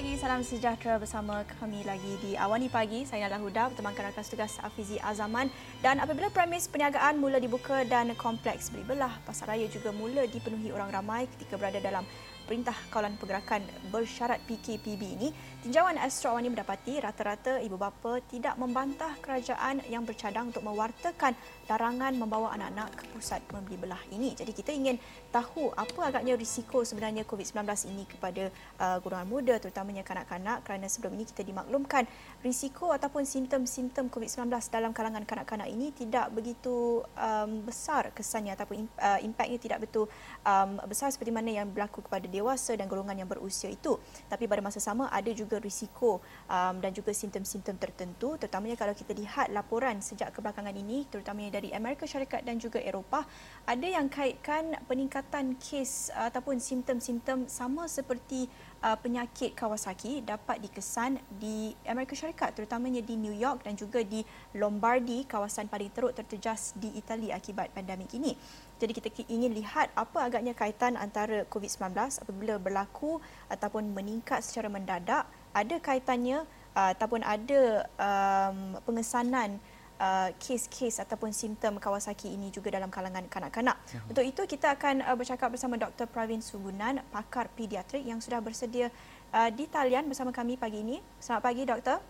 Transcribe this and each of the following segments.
pagi, salam sejahtera bersama kami lagi di Awani Pagi. Saya Nala Huda bertemankan rakan tugas Afizi Azaman. Dan apabila premis perniagaan mula dibuka dan kompleks beribelah, pasar raya juga mula dipenuhi orang ramai ketika berada dalam Perintah Kawalan Pergerakan bersyarat PKPB ini, tinjauan Astro Awani mendapati rata-rata ibu bapa tidak membantah kerajaan yang bercadang untuk mewartakan larangan membawa anak-anak ke pusat membeli belah ini. Jadi kita ingin tahu apa agaknya risiko sebenarnya COVID-19 ini kepada uh, golongan muda terutamanya kanak-kanak kerana sebelum ini kita dimaklumkan risiko ataupun simptom-simptom COVID-19 dalam kalangan kanak-kanak ini tidak begitu um, besar kesannya ataupun uh, impaknya tidak betul um, besar seperti mana yang berlaku kepada dewasa dan golongan yang berusia itu. Tapi pada masa sama ada juga risiko um, dan juga simptom-simptom tertentu terutamanya kalau kita lihat laporan sejak kebelakangan ini terutamanya dari Amerika Syarikat dan juga Eropah ada yang kaitkan peningkatan kes uh, ataupun simptom-simptom sama seperti uh, penyakit Kawasaki dapat dikesan di Amerika Syarikat terutamanya di New York dan juga di Lombardy kawasan paling teruk tertejas di Itali akibat pandemik ini. Jadi kita ingin lihat apa agaknya kaitan antara COVID-19 apabila berlaku ataupun meningkat secara mendadak ada kaitannya uh, ataupun ada um, pengesanan Uh, kes-kes ataupun simptom Kawasaki ini juga dalam kalangan kanak-kanak. Ya. Untuk itu kita akan uh, bercakap bersama Dr. Pravin Sugunan, pakar pediatrik yang sudah bersedia uh, di talian bersama kami pagi ini. Selamat pagi doktor.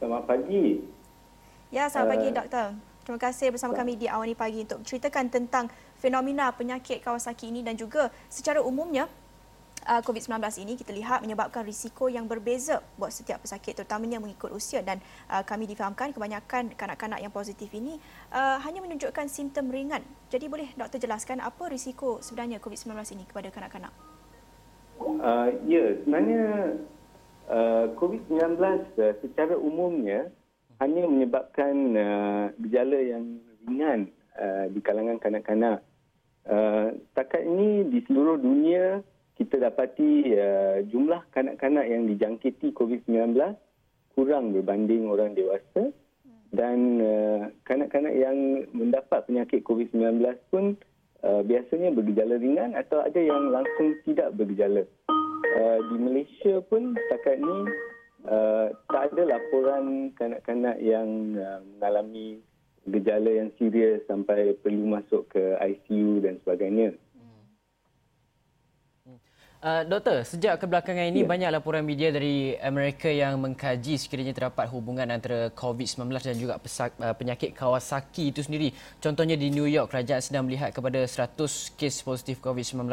Selamat pagi. Ya, selamat uh, pagi doktor. Terima kasih bersama kami di Awani Pagi untuk ceritakan tentang fenomena penyakit Kawasaki ini dan juga secara umumnya uh, COVID-19 ini kita lihat menyebabkan risiko yang berbeza buat setiap pesakit terutamanya mengikut usia dan uh, kami difahamkan kebanyakan kanak-kanak yang positif ini uh, hanya menunjukkan simptom ringan. Jadi boleh doktor jelaskan apa risiko sebenarnya COVID-19 ini kepada kanak-kanak? Uh, ya, sebenarnya uh, COVID-19 uh, secara umumnya hanya menyebabkan uh, gejala yang ringan uh, di kalangan kanak-kanak. Uh, takat ini di seluruh dunia kita dapati uh, jumlah kanak-kanak yang dijangkiti COVID-19 kurang berbanding orang dewasa dan uh, kanak-kanak yang mendapat penyakit COVID-19 pun uh, biasanya bergejala ringan atau ada yang langsung tidak bergejala. Uh, di Malaysia pun setakat ini uh, tak ada laporan kanak-kanak yang uh, mengalami gejala yang serius sampai perlu masuk ke ICU dan sebagainya. Uh, doktor, sejak kebelakangan ini yeah. banyak laporan media dari Amerika yang mengkaji sekiranya terdapat hubungan antara COVID-19 dan juga pesak, uh, penyakit Kawasaki itu sendiri. Contohnya di New York, kerajaan sedang melihat kepada 100 kes positif COVID-19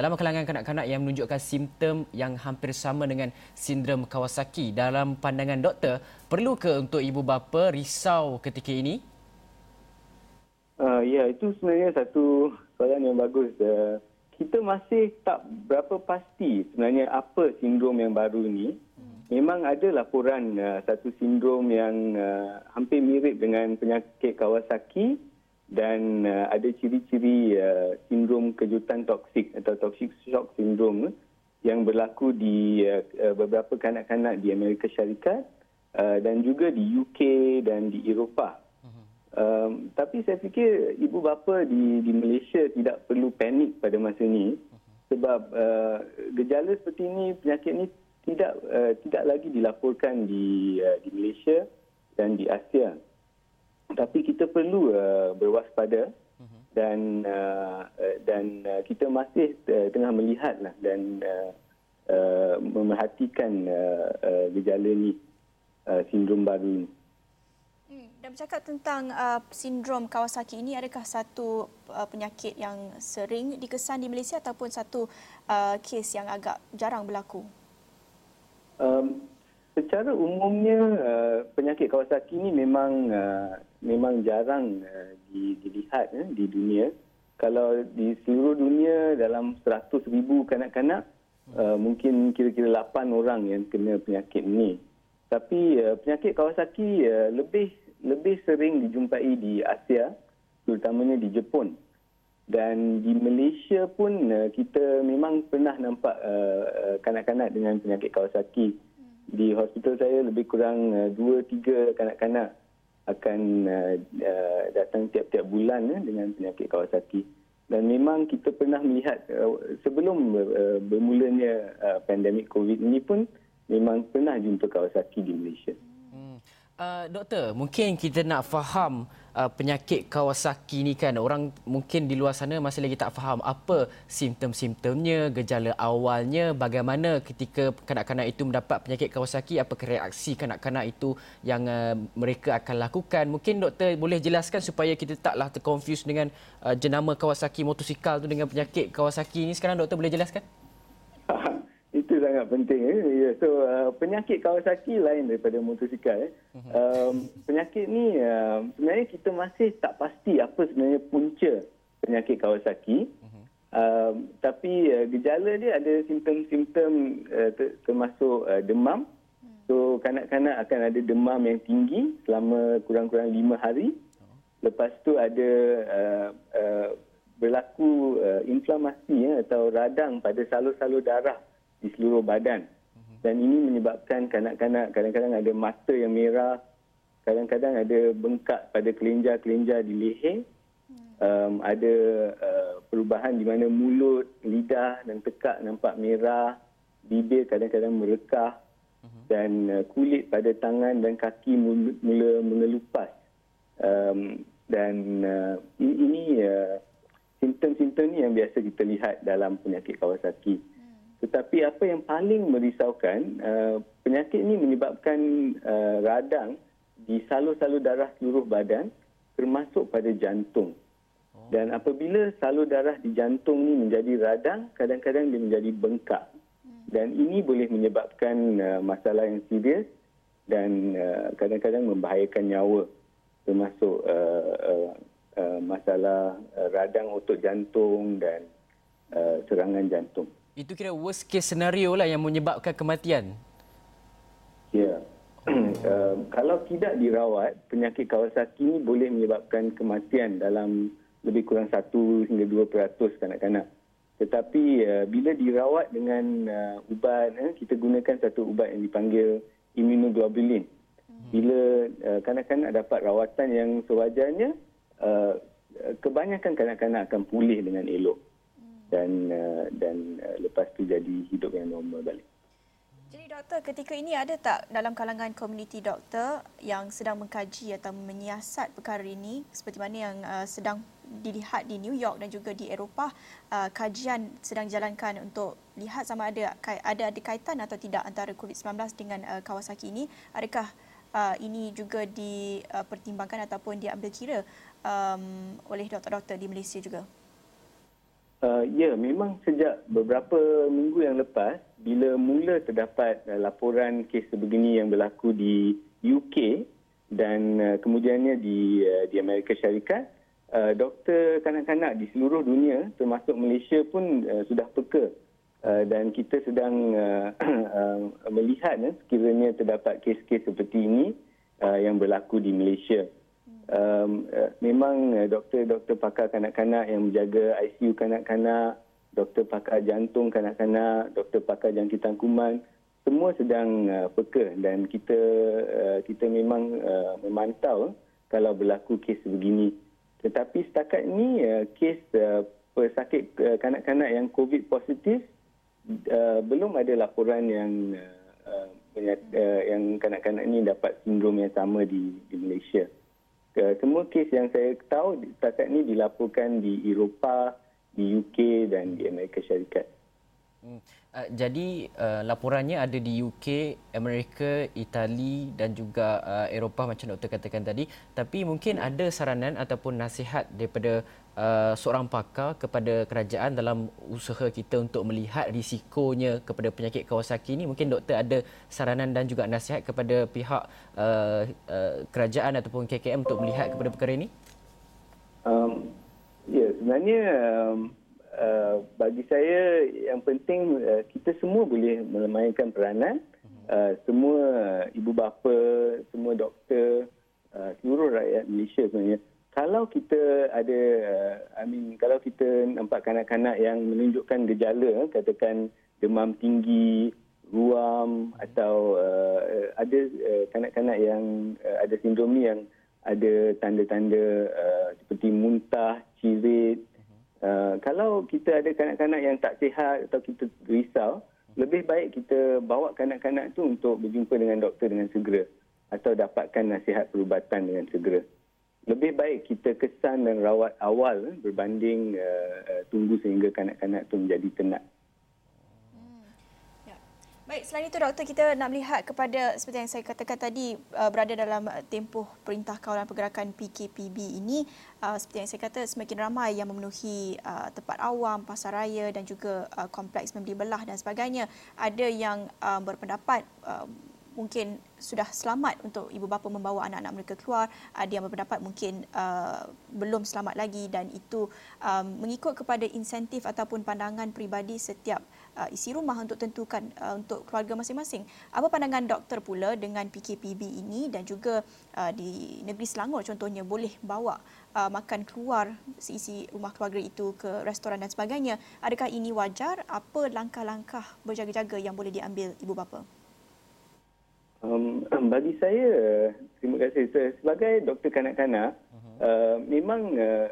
dalam kalangan kanak-kanak yang menunjukkan simptom yang hampir sama dengan sindrom Kawasaki. Dalam pandangan doktor, perlu ke untuk ibu bapa risau ketika ini? Uh, ya, itu sebenarnya satu soalan yang bagus. Uh, kita masih tak berapa pasti sebenarnya apa sindrom yang baru ini. Memang ada laporan uh, satu sindrom yang uh, hampir mirip dengan penyakit Kawasaki dan uh, ada ciri-ciri uh, sindrom kejutan toksik atau toxic shock syndrome yang berlaku di uh, uh, beberapa kanak-kanak di Amerika Syarikat uh, dan juga di UK dan di Eropah. Um, tapi saya fikir ibu bapa di di Malaysia tidak perlu panik pada masa ini sebab uh, gejala seperti ini penyakit ini tidak uh, tidak lagi dilaporkan di uh, di Malaysia dan di Asia. Tapi kita perlu uh, berwaspada dan uh, dan uh, kita masih uh, tengah melihatlah dan uh, uh, memerhatikan uh, uh, gejala ini uh, sindrom baru ini. Dan bercakap tentang uh, sindrom Kawasaki ini, adakah satu uh, penyakit yang sering dikesan di Malaysia ataupun satu uh, kes yang agak jarang berlaku? Um, secara umumnya uh, penyakit Kawasaki ini memang uh, memang jarang uh, dilihat uh, di dunia. Kalau di seluruh dunia dalam 100 ribu kanak-kanak, uh, mungkin kira-kira 8 orang yang kena penyakit ini. Tapi uh, penyakit Kawasaki uh, lebih lebih sering dijumpai di Asia, terutamanya di Jepun. Dan di Malaysia pun uh, kita memang pernah nampak uh, kanak-kanak dengan penyakit Kawasaki. Di hospital saya lebih kurang uh, dua tiga kanak-kanak akan uh, datang tiap-tiap bulan uh, dengan penyakit Kawasaki. dan memang kita pernah melihat uh, sebelum uh, bermulanya uh, pandemik COVID ini pun memang pernah jumpa Kawasaki di Malaysia. Uh, doktor, mungkin kita nak faham uh, penyakit Kawasaki ni kan orang mungkin di luar sana masih lagi tak faham apa simptom-simptomnya, gejala awalnya, bagaimana ketika kanak-kanak itu mendapat penyakit Kawasaki, apa reaksi kanak-kanak itu yang uh, mereka akan lakukan. Mungkin doktor boleh jelaskan supaya kita taklah terkonfuse dengan uh, jenama Kawasaki motosikal tu dengan penyakit Kawasaki ni sekarang doktor boleh jelaskan? Itu sangat penting. Eh. Ya, so uh, penyakit Kawasaki lain daripada motosikal. Eh. Mhm. Um, penyakit ni uh, sebenarnya kita masih tak pasti apa sebenarnya punca penyakit Kawasaki. Mhm. Um, tapi uh, gejala dia ada simptom-simptom uh, ter- termasuk uh, demam. So kanak-kanak akan ada demam yang tinggi selama kurang-kurang lima hari. Lepas tu ada uh, uh, berlaku uh, inflamasi ya, atau radang pada salur-salur darah di seluruh badan. Dan ini menyebabkan kanak-kanak kadang-kadang ada mata yang merah, kadang-kadang ada bengkak pada kelenjar-kelenjar di leher, um, ada uh, perubahan di mana mulut, lidah dan tekak nampak merah, bibir kadang-kadang merekah dan uh, kulit pada tangan dan kaki mula mengelupas. Um, dan uh, ini uh, simptom-simptom ini yang biasa kita lihat dalam penyakit Kawasaki. Tetapi apa yang paling merisaukan, uh, penyakit ini menyebabkan uh, radang di salur-salur darah seluruh badan termasuk pada jantung. Oh. Dan apabila salur darah di jantung ini menjadi radang, kadang-kadang dia menjadi bengkak. Hmm. Dan ini boleh menyebabkan uh, masalah yang serius dan uh, kadang-kadang membahayakan nyawa termasuk uh, uh, uh, masalah uh, radang otot jantung dan uh, serangan jantung. Itu kira worst case scenario lah yang menyebabkan kematian. Ya. uh, kalau tidak dirawat, penyakit Kawasaki ini boleh menyebabkan kematian dalam lebih kurang 1 hingga 2% kanak-kanak. Tetapi uh, bila dirawat dengan uh, ubat, uh, kita gunakan satu ubat yang dipanggil immunoglobulin. Bila uh, kanak-kanak dapat rawatan yang sewajarnya, uh, kebanyakan kanak-kanak akan pulih dengan elok dan uh, dan uh, lepas tu jadi hidup yang normal balik. Jadi doktor, ketika ini ada tak dalam kalangan komuniti doktor yang sedang mengkaji atau menyiasat perkara ini? Seperti mana yang uh, sedang dilihat di New York dan juga di Eropah uh, kajian sedang dijalankan untuk lihat sama ada ada ada kaitan atau tidak antara COVID-19 dengan uh, Kawasaki ini? Adakah uh, ini juga dipertimbangkan ataupun diambil kira um, oleh doktor-doktor di Malaysia juga Uh, ya, memang sejak beberapa minggu yang lepas, bila mula terdapat uh, laporan kes sebegini yang berlaku di UK dan uh, kemudiannya di uh, di Amerika Syarikat, uh, doktor kanak-kanak di seluruh dunia, termasuk Malaysia pun uh, sudah peka. Uh, dan kita sedang uh, uh, melihat uh, sekiranya terdapat kes-kes seperti ini uh, yang berlaku di Malaysia um, uh, memang doktor-doktor pakar kanak-kanak yang menjaga ICU kanak-kanak, doktor pakar jantung kanak-kanak, doktor pakar jangkitan kuman, semua sedang uh, peka dan kita uh, kita memang uh, memantau kalau berlaku kes begini. Tetapi setakat ini uh, kes uh, pesakit uh, kanak-kanak yang COVID positif uh, belum ada laporan yang uh, yang kanak-kanak ini dapat sindrom yang sama di, di Malaysia. Uh, semua kes yang saya tahu setakat ini dilaporkan di Eropah, di UK dan di Amerika Syarikat. Hmm. Uh, jadi uh, laporannya ada di UK, Amerika, Itali dan juga uh, Eropah macam doktor katakan tadi. Tapi mungkin ada saranan ataupun nasihat daripada uh, seorang pakar kepada kerajaan dalam usaha kita untuk melihat risikonya kepada penyakit Kawasaki ini mungkin doktor ada saranan dan juga nasihat kepada pihak uh, uh, kerajaan ataupun KKM untuk melihat kepada perkara ini? Um, ya sebenarnya um, uh, bagi saya yang penting uh, kita semua boleh memainkan peranan. Uh, semua ibu bapa semua doktor uh, seluruh rakyat Malaysia sebenarnya kalau kita ada uh, I mean kalau kita nampak kanak-kanak yang menunjukkan gejala katakan demam tinggi, ruam atau uh, ada uh, kanak-kanak yang uh, ada sindrom ni yang ada tanda-tanda uh, seperti muntah, cirit, Uh, kalau kita ada kanak-kanak yang tak sihat atau kita risau, lebih baik kita bawa kanak-kanak tu untuk berjumpa dengan doktor dengan segera atau dapatkan nasihat perubatan dengan segera. Lebih baik kita kesan dan rawat awal berbanding uh, tunggu sehingga kanak-kanak tu menjadi tenat. Baik, selain itu doktor kita nak melihat kepada seperti yang saya katakan tadi berada dalam tempoh perintah kawalan pergerakan PKPB ini seperti yang saya kata semakin ramai yang memenuhi uh, tempat awam, pasar raya dan juga kompleks membeli belah dan sebagainya. Ada yang berpendapat mungkin sudah selamat untuk ibu bapa membawa anak-anak mereka keluar. Ada yang berpendapat mungkin uh, belum selamat lagi dan itu um, mengikut kepada insentif ataupun pandangan peribadi setiap uh, isi rumah untuk tentukan uh, untuk keluarga masing-masing. Apa pandangan doktor pula dengan PKPB ini dan juga uh, di negeri Selangor contohnya boleh bawa uh, makan keluar seisi rumah keluarga itu ke restoran dan sebagainya? Adakah ini wajar? Apa langkah-langkah berjaga-jaga yang boleh diambil ibu bapa Um, bagi saya, terima kasih. Sebagai doktor kanak-kanak, uh-huh. uh, memang uh,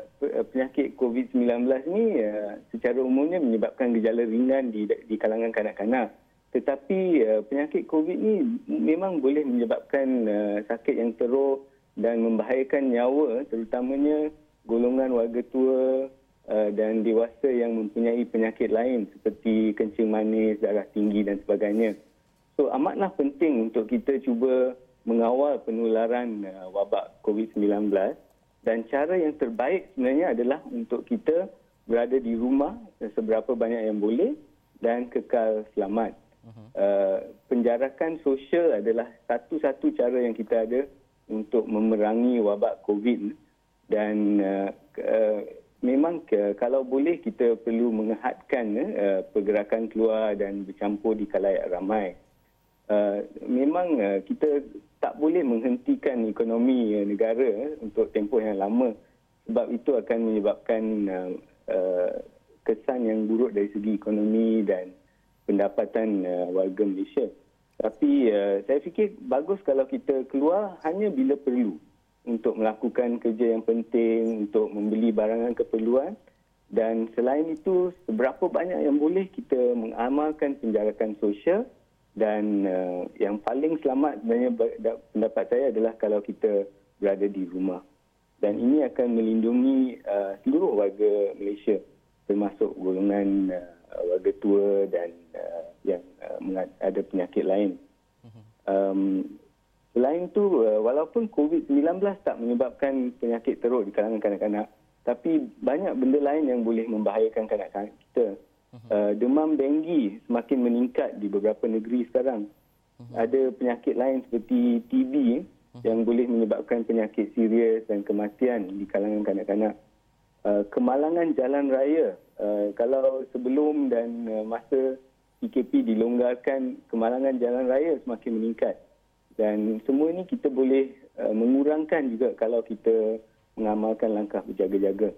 penyakit COVID-19 ni uh, secara umumnya menyebabkan gejala ringan di, di kalangan kanak-kanak. Tetapi uh, penyakit COVID ni memang boleh menyebabkan uh, sakit yang teruk dan membahayakan nyawa terutamanya golongan warga tua uh, dan dewasa yang mempunyai penyakit lain seperti kencing manis, darah tinggi dan sebagainya. So amatlah penting untuk kita cuba mengawal penularan uh, wabak COVID-19 dan cara yang terbaik sebenarnya adalah untuk kita berada di rumah seberapa banyak yang boleh dan kekal selamat. Uh-huh. Uh, penjarakan sosial adalah satu-satu cara yang kita ada untuk memerangi wabak COVID dan uh, uh, memang ke, kalau boleh kita perlu mengehadkan uh, pergerakan keluar dan bercampur di kalayak ramai. Uh, memang uh, kita tak boleh menghentikan ekonomi uh, negara uh, untuk tempoh yang lama sebab itu akan menyebabkan uh, uh, kesan yang buruk dari segi ekonomi dan pendapatan uh, warga Malaysia. Tapi uh, saya fikir bagus kalau kita keluar hanya bila perlu untuk melakukan kerja yang penting, untuk membeli barangan keperluan dan selain itu seberapa banyak yang boleh kita mengamalkan penjarakan sosial dan uh, yang paling selamat sebenarnya pendapat saya adalah kalau kita berada di rumah dan ini akan melindungi uh, seluruh warga Malaysia termasuk golongan uh, warga tua dan uh, yang uh, ada penyakit lain. Um, selain itu, uh, walaupun COVID-19 tak menyebabkan penyakit teruk di kalangan kanak-kanak, tapi banyak benda lain yang boleh membahayakan kanak-kanak kita. Uh, demam denggi semakin meningkat di beberapa negeri sekarang. Uh-huh. Ada penyakit lain seperti TB uh-huh. yang boleh menyebabkan penyakit serius dan kematian di kalangan kanak-kanak. Uh, kemalangan jalan raya. Uh, kalau sebelum dan uh, masa PKP dilonggarkan, kemalangan jalan raya semakin meningkat. Dan semua ini kita boleh uh, mengurangkan juga kalau kita mengamalkan langkah berjaga-jaga.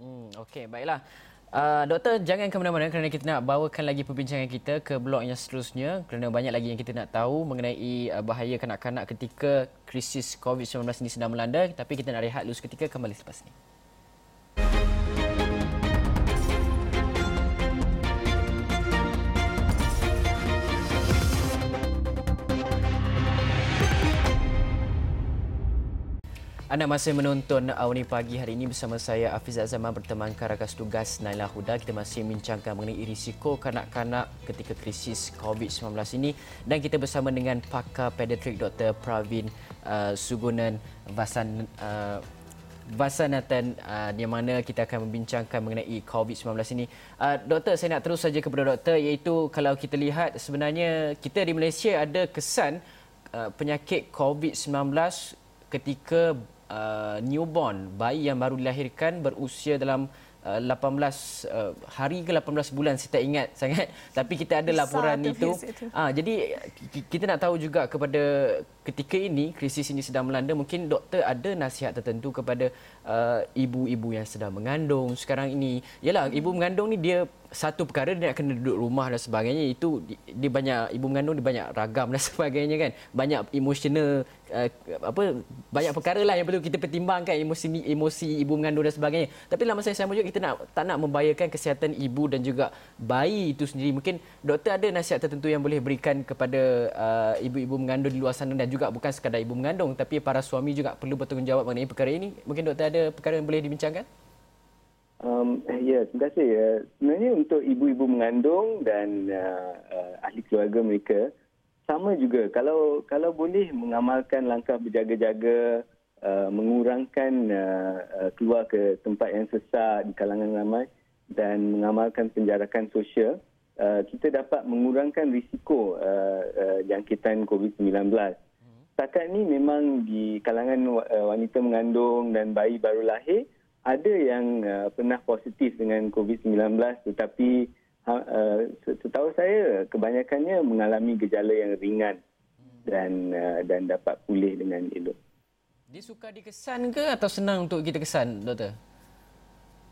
Hmm, Okey, baiklah. Uh, doktor, jangan ke mana-mana kerana kita nak bawakan lagi perbincangan kita ke blok yang seterusnya kerana banyak lagi yang kita nak tahu mengenai uh, bahaya kanak-kanak ketika krisis COVID-19 ini sedang melanda. Tapi kita nak rehat dulu seketika kembali selepas ini. Anda masih menonton Awani Pagi hari ini bersama saya Afiz Azman berteman rakan tugas Naila Huda. Kita masih membincangkan mengenai risiko kanak-kanak ketika krisis COVID-19 ini dan kita bersama dengan pakar pediatrik Dr. Pravin uh, Sugunan Vasan uh, Vasanatan uh, di mana kita akan membincangkan mengenai COVID-19 ini. Uh, doktor, saya nak terus saja kepada doktor iaitu kalau kita lihat sebenarnya kita di Malaysia ada kesan uh, penyakit COVID-19 ketika uh, newborn, bayi yang baru dilahirkan berusia dalam uh, 18 uh, hari ke 18 bulan saya tak ingat sangat tapi kita ada laporan itu. Ah jadi kita nak tahu juga kepada ketika ini krisis ini sedang melanda mungkin doktor ada nasihat tertentu kepada uh, ibu-ibu yang sedang mengandung. Sekarang ini. Yalah ibu mengandung ni dia satu perkara dia nak kena duduk rumah dan sebagainya. Itu dia banyak ibu mengandung dia banyak ragam dan sebagainya kan. Banyak emosional uh, apa banyak perkara lah yang perlu kita pertimbangkan. Emosi emosi ibu mengandung dan sebagainya. Tapi dalam masa yang sama juga kita nak tak nak membahayakan kesihatan ibu dan juga bayi itu sendiri. Mungkin doktor ada nasihat tertentu yang boleh berikan kepada uh, ibu-ibu mengandung di luar sana dan juga bukan sekadar ibu mengandung tapi para suami juga perlu bertanggungjawab mengenai perkara ini? Mungkin doktor ada perkara yang boleh dibincangkan Um, ya, terima kasih. Uh, sebenarnya untuk ibu-ibu mengandung dan uh, uh, ahli keluarga mereka, sama juga. Kalau kalau boleh mengamalkan langkah berjaga-jaga, uh, mengurangkan uh, uh, keluar ke tempat yang sesak di kalangan ramai dan mengamalkan penjarakan sosial, uh, kita dapat mengurangkan risiko uh, uh, jangkitan COVID-19. Setakat ini memang di kalangan uh, wanita mengandung dan bayi baru lahir, ada yang uh, pernah positif dengan COVID-19 tetapi uh, setahu saya kebanyakannya mengalami gejala yang ringan dan uh, dan dapat pulih dengan elok. Dia suka dikesan ke atau senang untuk kita kesan, doktor?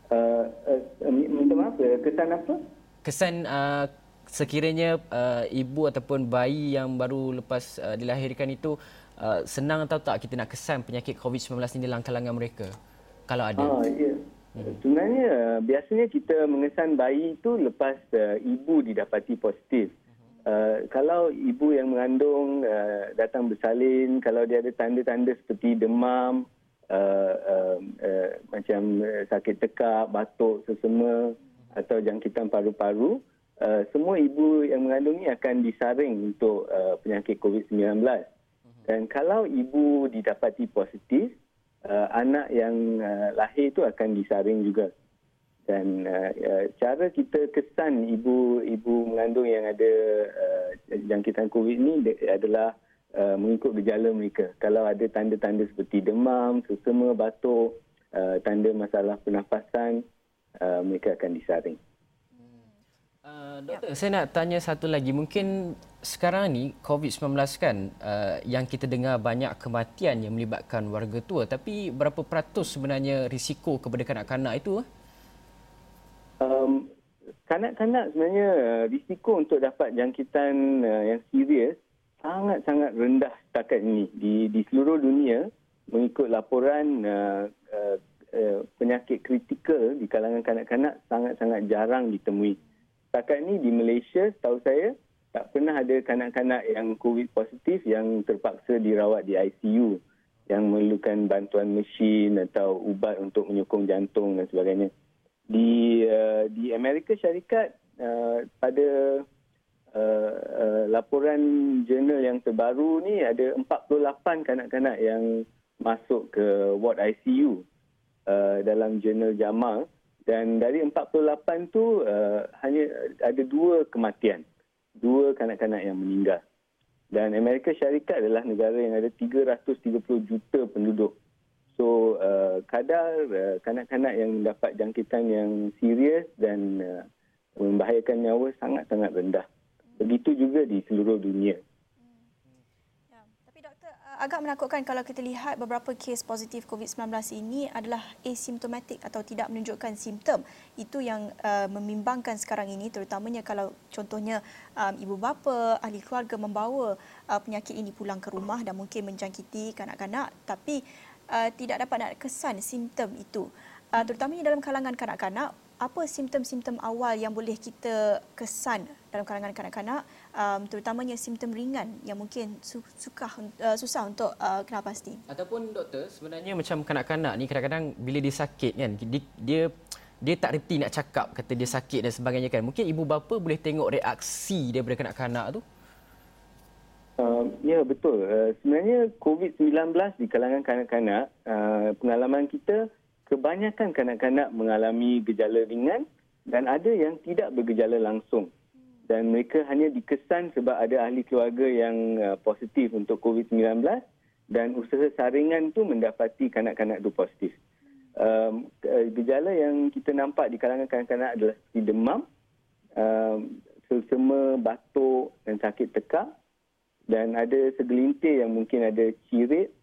Uh, uh, minta maaf, kesan apa? Kesan uh, sekiranya uh, ibu ataupun bayi yang baru lepas uh, dilahirkan itu uh, senang atau tak kita nak kesan penyakit COVID-19 ini dalam kalangan mereka? kalau ada? Ah, ya. Hmm. Sebenarnya biasanya kita mengesan bayi itu lepas uh, ibu didapati positif. Uh, kalau ibu yang mengandung uh, datang bersalin, kalau dia ada tanda-tanda seperti demam, uh, uh, uh, macam uh, sakit tekak, batuk, sesama atau jangkitan paru-paru, uh, semua ibu yang mengandung ini akan disaring untuk uh, penyakit COVID-19. Dan kalau ibu didapati positif, uh, anak yang uh, lahir itu akan disaring juga. Dan uh, uh, cara kita kesan ibu-ibu mengandung yang ada uh, jangkitan COVID ini adalah uh, mengikut gejala mereka. Kalau ada tanda-tanda seperti demam, sesama, batuk, uh, tanda masalah pernafasan, uh, mereka akan disaring. Uh, doktor, yep. saya nak tanya satu lagi. Mungkin sekarang ni COVID-19 kan uh, yang kita dengar banyak kematian yang melibatkan warga tua. Tapi berapa peratus sebenarnya risiko kepada kanak-kanak itu? Um, kanak-kanak sebenarnya uh, risiko untuk dapat jangkitan uh, yang serius sangat-sangat rendah setakat ini. Di, di seluruh dunia, mengikut laporan uh, uh, uh, penyakit kritikal di kalangan kanak-kanak sangat-sangat jarang ditemui. Setakat ini di Malaysia, setahu saya, tak pernah ada kanak-kanak yang COVID positif yang terpaksa dirawat di ICU yang memerlukan bantuan mesin atau ubat untuk menyokong jantung dan sebagainya. Di uh, di Amerika Syarikat uh, pada uh, uh, laporan jurnal yang terbaru ni ada 48 kanak-kanak yang masuk ke ward ICU uh, dalam jurnal JAMA dan dari 48 tu uh, hanya ada dua kematian. Dua kanak-kanak yang meninggal. Dan Amerika Syarikat adalah negara yang ada 330 juta penduduk. So uh, kadar uh, kanak-kanak yang mendapat jangkitan yang serius dan uh, membahayakan nyawa sangat-sangat rendah. Begitu juga di seluruh dunia agak menakutkan kalau kita lihat beberapa kes positif COVID-19 ini adalah asimptomatik atau tidak menunjukkan simptom. Itu yang uh, membimbangkan sekarang ini terutamanya kalau contohnya um, ibu bapa, ahli keluarga membawa uh, penyakit ini pulang ke rumah dan mungkin menjangkiti kanak-kanak tapi uh, tidak dapat nak kesan simptom itu. Uh, terutamanya dalam kalangan kanak-kanak, apa simptom-simptom awal yang boleh kita kesan dalam kalangan kanak-kanak? Um, terutamanya simptom ringan yang mungkin su- suka, uh, susah untuk uh, kenal pasti. Ataupun doktor sebenarnya macam kanak-kanak ni kadang-kadang bila dia sakit kan dia, dia dia tak reti nak cakap kata dia sakit dan sebagainya kan. Mungkin ibu bapa boleh tengok reaksi daripada kanak-kanak tu? Uh, ya betul. Uh, sebenarnya COVID-19 di kalangan kanak-kanak, uh, pengalaman kita kebanyakan kanak-kanak mengalami gejala ringan dan ada yang tidak bergejala langsung. Dan mereka hanya dikesan sebab ada ahli keluarga yang uh, positif untuk COVID-19 dan usaha saringan tu mendapati kanak-kanak itu positif. Um, gejala yang kita nampak di kalangan kanak-kanak adalah seperti demam, um, selsema, batuk dan sakit tekak dan ada segelintir yang mungkin ada cirit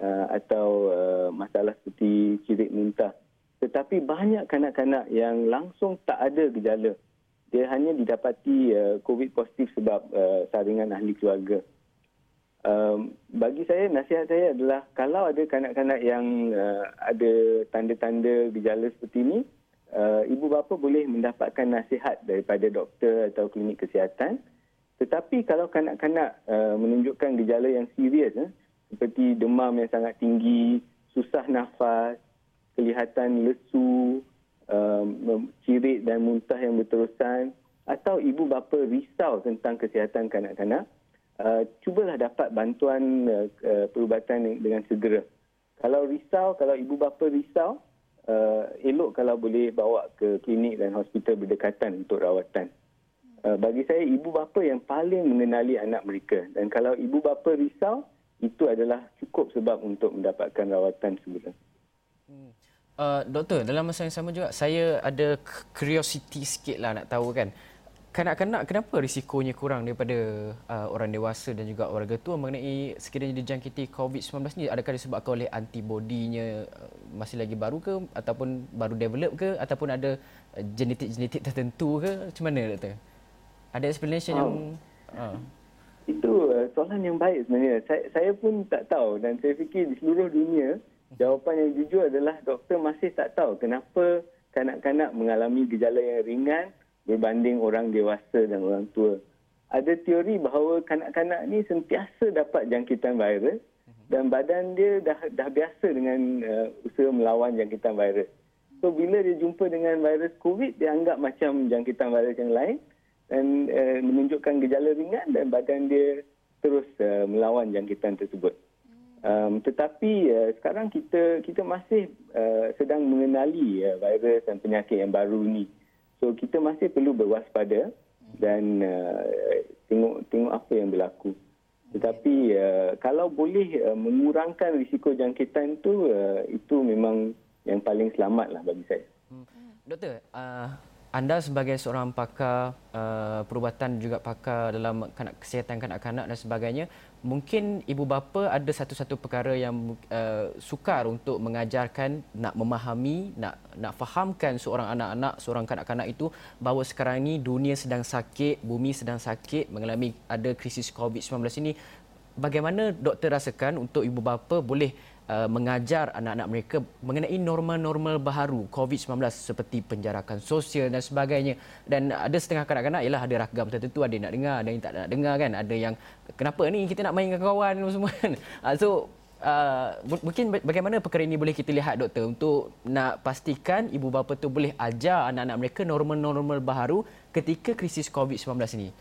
uh, atau uh, masalah seperti cirit muntah. Tetapi banyak kanak-kanak yang langsung tak ada gejala dia hanya didapati uh, COVID positif sebab uh, saringan ahli keluarga. Um, bagi saya nasihat saya adalah kalau ada kanak-kanak yang uh, ada tanda-tanda gejala seperti ini, uh, ibu bapa boleh mendapatkan nasihat daripada doktor atau klinik kesihatan. Tetapi kalau kanak-kanak uh, menunjukkan gejala yang serius uh, seperti demam yang sangat tinggi, susah nafas, kelihatan lesu, um, cirit dan muntah yang berterusan atau ibu bapa risau tentang kesihatan kanak-kanak, uh, cubalah dapat bantuan uh, uh, perubatan dengan segera. Kalau risau, kalau ibu bapa risau, uh, elok kalau boleh bawa ke klinik dan hospital berdekatan untuk rawatan. Uh, bagi saya, ibu bapa yang paling mengenali anak mereka. Dan kalau ibu bapa risau, itu adalah cukup sebab untuk mendapatkan rawatan segera. Hmm. Uh, doktor, dalam masa yang sama juga, saya ada curiosity sikit lah nak tahu kan kanak-kanak kenapa risikonya kurang daripada uh, orang dewasa dan juga warga tua mengenai sekiranya dijangkiti COVID-19 ni adakah disebabkan oleh antibodinya uh, masih lagi baru ke ataupun baru develop ke ataupun ada uh, genetik-genetik tertentu ke macam mana doktor ada explanation oh. yang uh. Itu uh, soalan yang baik sebenarnya saya, saya pun tak tahu dan saya fikir di seluruh dunia jawapan yang jujur adalah doktor masih tak tahu kenapa kanak-kanak mengalami gejala yang ringan berbanding orang dewasa dan orang tua. Ada teori bahawa kanak-kanak ni sentiasa dapat jangkitan virus dan badan dia dah dah biasa dengan uh, usaha melawan jangkitan virus. So bila dia jumpa dengan virus COVID dia anggap macam jangkitan virus yang lain dan uh, menunjukkan gejala ringan dan badan dia terus uh, melawan jangkitan tersebut. Um, tetapi uh, sekarang kita kita masih uh, sedang mengenali uh, virus dan penyakit yang baru ni. So kita masih perlu berwaspada dan uh, tengok tengok apa yang berlaku. Tetapi uh, kalau boleh uh, mengurangkan risiko jangkitan itu uh, itu memang yang paling selamatlah bagi saya. Hmm. Doktor, uh, anda sebagai seorang pakar uh, perubatan juga pakar dalam kesihatan kanak-kanak dan sebagainya, mungkin ibu bapa ada satu-satu perkara yang uh, sukar untuk mengajarkan, nak memahami, nak nak fahamkan seorang anak-anak, seorang kanak-kanak itu bahawa sekarang ini dunia sedang sakit, bumi sedang sakit, mengalami ada krisis COVID-19 ini. Bagaimana doktor rasakan untuk ibu bapa boleh Uh, mengajar anak-anak mereka mengenai norma-norma baharu COVID-19 seperti penjarakan sosial dan sebagainya. Dan ada setengah kanak-kanak ialah ada ragam tertentu, ada yang nak dengar, ada yang tak nak dengar kan. Ada yang kenapa ni kita nak main dengan kawan semua kan. Uh, so Uh, mungkin bagaimana perkara ini boleh kita lihat doktor untuk nak pastikan ibu bapa tu boleh ajar anak-anak mereka norma-norma baharu ketika krisis COVID-19 ini.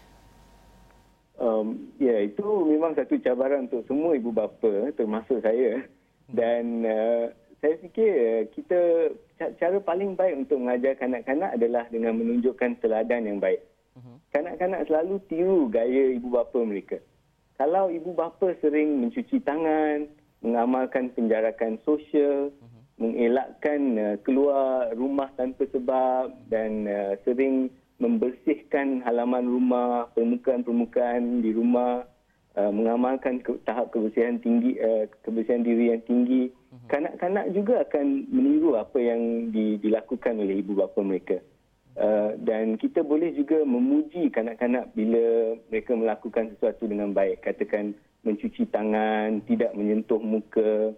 Um, ya, itu memang satu cabaran untuk semua ibu bapa termasuk saya. Dan uh, saya fikir uh, kita cara paling baik untuk mengajar kanak-kanak adalah dengan menunjukkan teladan yang baik. Mhm. Kanak-kanak selalu tiru gaya ibu bapa mereka. Kalau ibu bapa sering mencuci tangan, mengamalkan penjarakan sosial, uh-huh. mengelakkan uh, keluar rumah tanpa sebab dan uh, sering membersihkan halaman rumah, permukaan-permukaan di rumah, Uh, mengamalkan ke, tahap kebersihan tinggi uh, kebersihan diri yang tinggi. Mhm. kanak-kanak juga akan meniru apa yang di, dilakukan oleh ibu bapa mereka. Uh, dan kita boleh juga memuji kanak-kanak bila mereka melakukan sesuatu dengan baik. Katakan mencuci tangan tidak menyentuh muka.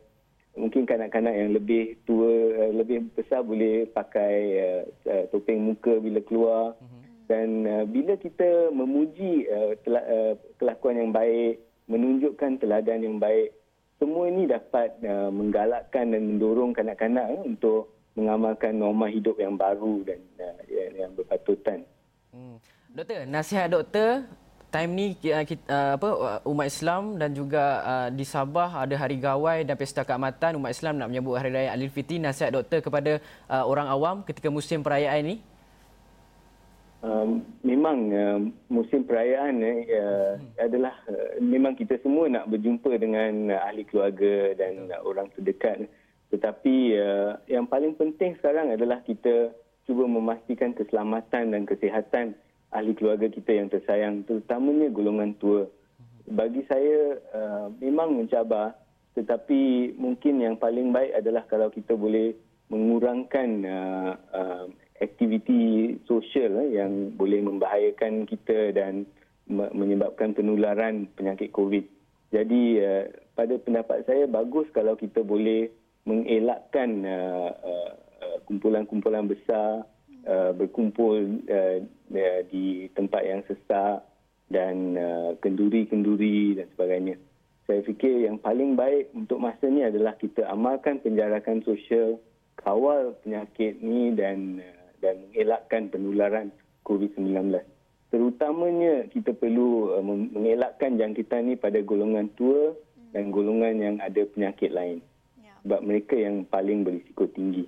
Mungkin kanak-kanak yang lebih tua uh, lebih besar boleh pakai uh, uh, topeng muka bila keluar. Uh-huh dan uh, bila kita memuji uh, tela, uh, kelakuan yang baik, menunjukkan teladan yang baik, semua ini dapat uh, menggalakkan dan mendorong kanak-kanak uh, untuk mengamalkan norma hidup yang baru dan uh, yang, yang berpatutan. Hmm. Doktor, nasihat doktor time ni uh, kita, uh, apa umat Islam dan juga uh, di Sabah ada hari gawai dan pesta keamatan umat Islam nak menyambut hari raya Aidilfitri nasihat doktor kepada uh, orang awam ketika musim perayaan ini Um, memang uh, musim perayaan uh, adalah uh, memang kita semua nak berjumpa dengan uh, ahli keluarga dan uh, orang terdekat. Tetapi uh, yang paling penting sekarang adalah kita cuba memastikan keselamatan dan kesihatan ahli keluarga kita yang tersayang terutamanya golongan tua. Bagi saya uh, memang mencabar tetapi mungkin yang paling baik adalah kalau kita boleh mengurangkan uh, uh, aktiviti sosial eh, yang boleh membahayakan kita dan menyebabkan penularan penyakit COVID. Jadi uh, pada pendapat saya bagus kalau kita boleh mengelakkan uh, uh, kumpulan-kumpulan besar uh, berkumpul uh, di tempat yang sesak dan uh, kenduri-kenduri dan sebagainya. Saya fikir yang paling baik untuk masa ini adalah kita amalkan penjarakan sosial, kawal penyakit ni dan uh, dan mengelakkan penularan COVID-19. Terutamanya kita perlu uh, mengelakkan jangkitan ini pada golongan tua dan golongan yang ada penyakit lain. Ya. Sebab mereka yang paling berisiko tinggi.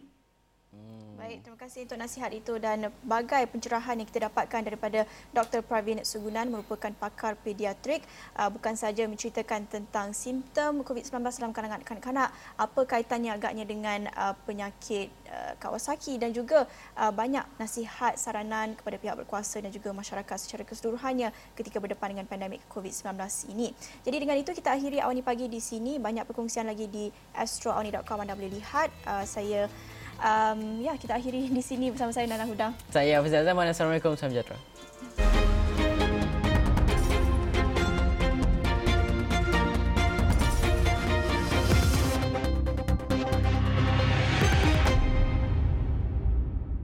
Baik, terima kasih untuk nasihat itu dan bagai pencerahan yang kita dapatkan daripada Dr. Pravin Sugunan merupakan pakar pediatrik uh, bukan saja menceritakan tentang simptom COVID-19 dalam kalangan kanak-kanak, apa kaitannya agaknya dengan uh, penyakit uh, Kawasaki dan juga banyak nasihat saranan kepada pihak berkuasa dan juga masyarakat secara keseluruhannya ketika berdepan dengan pandemik COVID-19 ini. Jadi dengan itu kita akhiri Awani Pagi di sini. Banyak perkongsian lagi di astroawani.com anda boleh lihat. Saya um, ya kita akhiri di sini bersama saya Nana Huda. Saya Hafizah Zaman. Assalamualaikum. Salam sejahtera.